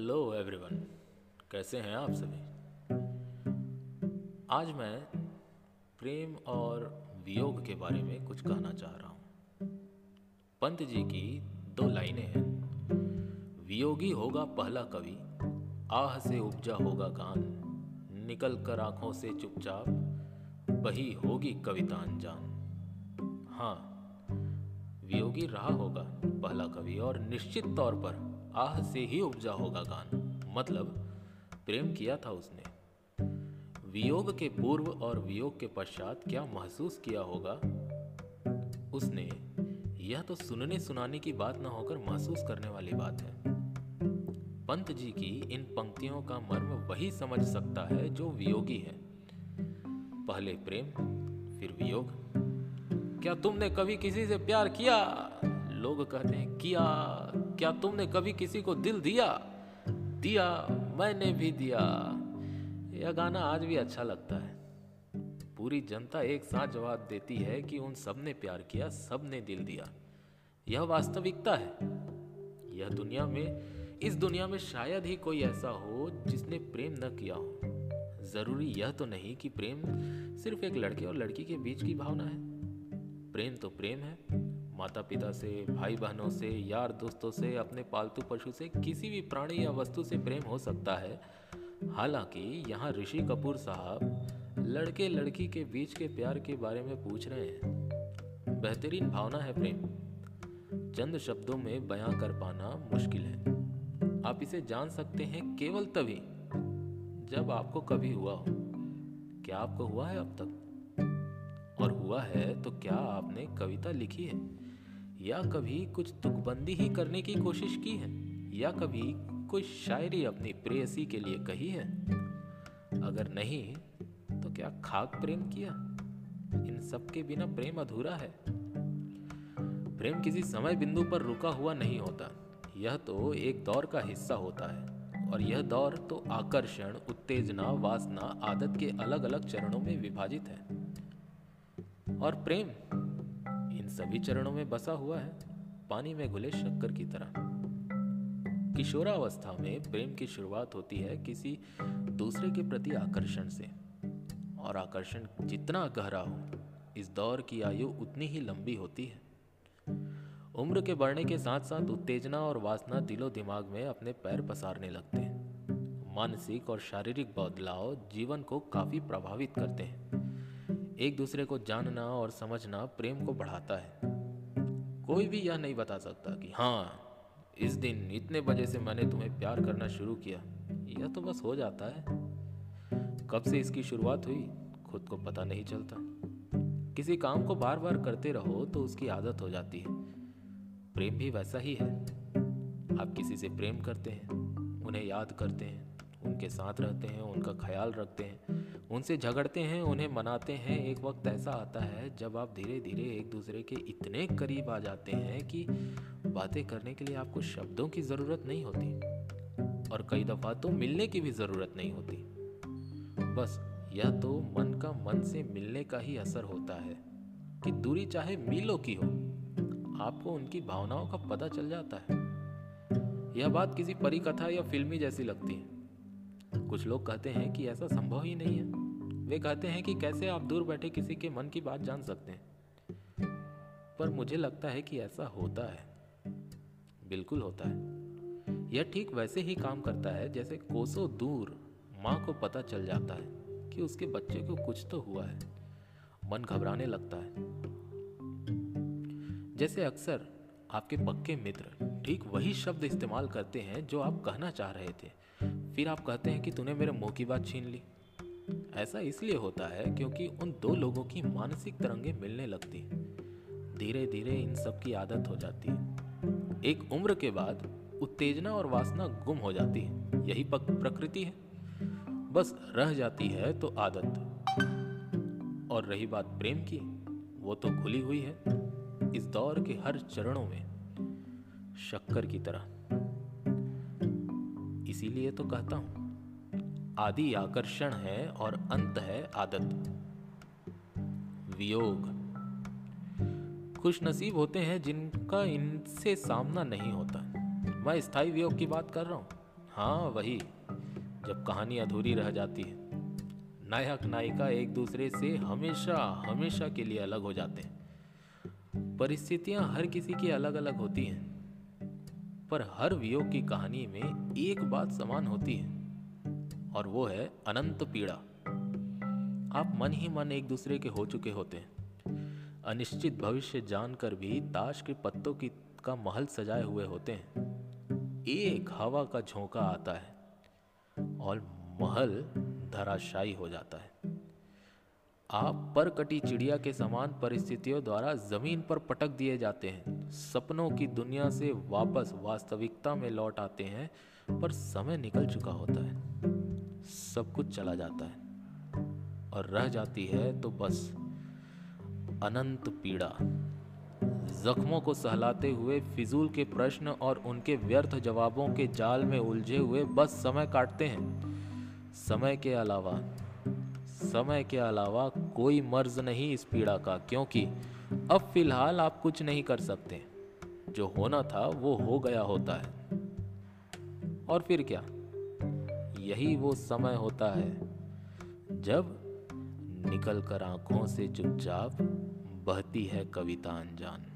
Hello everyone कैसे हैं आप सभी? आज मैं प्रेम और वियोग के बारे में कुछ कहना चाह रहा हूँ। पंत जी की दो लाइनें हैं। वियोगी होगा पहला कवि, आह से उपजा होगा गान, निकल कर आँखों से चुपचाप बही होगी कविता अनजान हाँ वियोगी रहा होगा पहला कवि और निश्चित तौर पर आह से ही उपजा होगा गान। मतलब प्रेम किया था उसने। वियोग के पूर्व और वियोग के पश्चात क्या महसूस किया होगा? उसने, यह तो सुनने सुनाने की बात न होकर महसूस करने वाली बात है। पंत जी की इन पंक्तियों का मर्म वही समझ सकता है जो वियोगी है। पहले प्रेम, फिर वियोग। क्या तुमने कभी किसी से प्यार किया? लोग कहते हैं, किया, क्या तुमने कभी किसी को दिल दिया? दिया, मैंने भी दिया। यह गाना आज भी अच्छा लगता है। पूरी जनता एक साथ जवाब देती है कि उन सबने प्यार किया सबने दिल दिया। यह वास्तविकता है। यह दुनिया में, इस दुनिया में शायद ही कोई ऐसा हो जिसने प्रेम न किया हो। ज़रूरी यह तो नहीं कि प्रेम सिर्फ़ एक लड़के और लड़की के बीच की भावना है। प्रेम तो प्रेम है। माता पिता से भाई बहनों से, यार दोस्तों से, अपने पालतू पशु से किसी भी प्राणी या वस्तु से प्रेम हो सकता है। हालाँकि यहाँ ऋषि कपूर साहब लड़के लड़की के बीच के प्यार के बारे में पूछ रहे हैं। बेहतरीन भावना है प्रेम। चंद शब्दों में बयां कर पाना मुश्किल है। आप इसे जान सकते हैं केवल तभी, जब आपको कभी हुआ हो। क्या आपको हुआ है अब तक? और हुआ है तो क्या आपने कविता लिखी है? या कभी कुछ तुकबंदी ही करने की कोशिश की है, या कभी कोई शायरी अपनी प्रेयसी के लिए कही है। अगर नहीं तो क्या खाक प्रेम किया? इन सब के बिना प्रेम अधूरा है। प्रेम किसी समय बिंदु पर रुका हुआ नहीं होता। यह तो एक दौर का हिस्सा होता है, और यह दौर तो आकर्षण, उत्तेजना, वासना, आदत के अलग अलग चरणों में विभाजित है। और प्रेम सभी चरणों में बसा हुआ है, पानी में घुले शक्कर की तरह। किशोरावस्था में प्रेम की शुरुआत होती है किसी दूसरे के प्रति आकर्षण से। और आकर्षण जितना गहरा हो, इस दौर की आयु उतनी ही लंबी होती है। उम्र के बढ़ने के साथ साथ उत्तेजना और वासना दिलो दिमाग में अपने पैर पसारने लगते हैं। मानसिक और शारीरिक बदलाव जीवन को काफ़ी प्रभावित करते हैं। एक दूसरे को जानना और समझना प्रेम को बढ़ाता है। कोई भी यह नहीं बता सकता कि हाँ इस दिन इतने बजे से मैंने तुम्हें प्यार करना शुरू किया। यह तो बस हो जाता है। कब से इसकी शुरुआत हुई, खुद को पता नहीं चलता। किसी काम को बार बार करते रहो तो उसकी आदत हो जाती है। प्रेम भी वैसा ही है। आप किसी से प्रेम करते हैं, उन्हें याद करते हैं, उनके साथ रहते हैं, उनका ख्याल रखते हैं उनसे झगड़ते हैं उन्हें मनाते हैं। एक वक्त ऐसा आता है जब आप धीरे धीरे एक दूसरे के इतने करीब आ जाते हैं कि बातें करने के लिए आपको शब्दों की ज़रूरत नहीं होती और कई दफ़ा तो मिलने की भी ज़रूरत नहीं होती। बस यह तो मन का मन से मिलने का ही असर होता है कि दूरी चाहे मीलों की हो आपको उनकी भावनाओं का पता चल जाता है। यह बात किसी परी कथा या फिल्मी जैसी लगती है। कुछ लोग कहते हैं कि ऐसा संभव ही नहीं है। वे कहते हैं कि कैसे आप दूर बैठे किसी के मन की बात जान सकते हैं। पर मुझे लगता है कि ऐसा होता है। बिल्कुल होता है। यह ठीक वैसे ही काम करता है, जैसे कोसों दूर माँ को पता चल जाता है कि उसके बच्चे को कुछ तो हुआ है। मन घबराने लगता है। जैसे अक्सर आपके पक्के मित्र ठीक वही शब्द इस्तेमाल करते हैं जो आप कहना चाह रहे थे। फिर आप कहते हैं कि तूने मेरे मुँह की बात छीन ली। ऐसा इसलिए होता है क्योंकि उन दो लोगों की मानसिक तरंगे मिलने लगती हैं। धीरे धीरे इन सब की आदत हो जाती है। एक उम्र के बाद उत्तेजना और वासना गुम हो जाती है। यही प्रकृति है। बस रह जाती है तो आदत। और रही बात प्रेम की, वो तो खुली हुई है। इस दौर के हर चरणों में शक्कर की तरह। इसीलिए तो कहता हूँ आदि आकर्षण है और अंत है आदत। वियोग। खुश नसीब होते हैं जिनका इनसे सामना नहीं होता। मैं स्थायी वियोग की बात कर रहा हूँ। हाँ वही, जब कहानी अधूरी रह जाती है। नायक, नायिका एक दूसरे से हमेशा हमेशा के लिए अलग हो जाते हैं। परिस्थितियाँ हर किसी की अलग अलग होती हैं। पर हर वियोग की कहानी में एक बात समान होती है। और वो है अनंत पीड़ा। आप मन ही मन एक दूसरे के हो चुके होते हैं। अनिश्चित भविष्य जानकर भी ताश के पत्तों की का महल सजाए हुए होते हैं। एक हवा का झोंका आता है और महल धराशायी हो जाता है। आप पर कटी चिड़िया के समान परिस्थितियों द्वारा ज़मीन पर पटक दिए जाते हैं। सपनों की दुनिया से वापस वास्तविकता में लौट आते हैं, पर समय निकल चुका होता है। सब कुछ चला जाता है। और रह जाती है तो बस अनंत पीड़ा। जख्मों को सहलाते हुए फिजूल के प्रश्न और उनके व्यर्थ जवाबों के जाल में उलझे हुए बस समय काटते हैं। समय के अलावा, समय के अलावा कोई मर्ज नहीं इस पीड़ा का, क्योंकि अब फ़िलहाल आप कुछ नहीं कर सकते। जो होना था वो हो गया होता है। और फिर क्या? यही वो समय होता है जब निकल कर आँखों से चुपचाप बहती है कविता अनजान।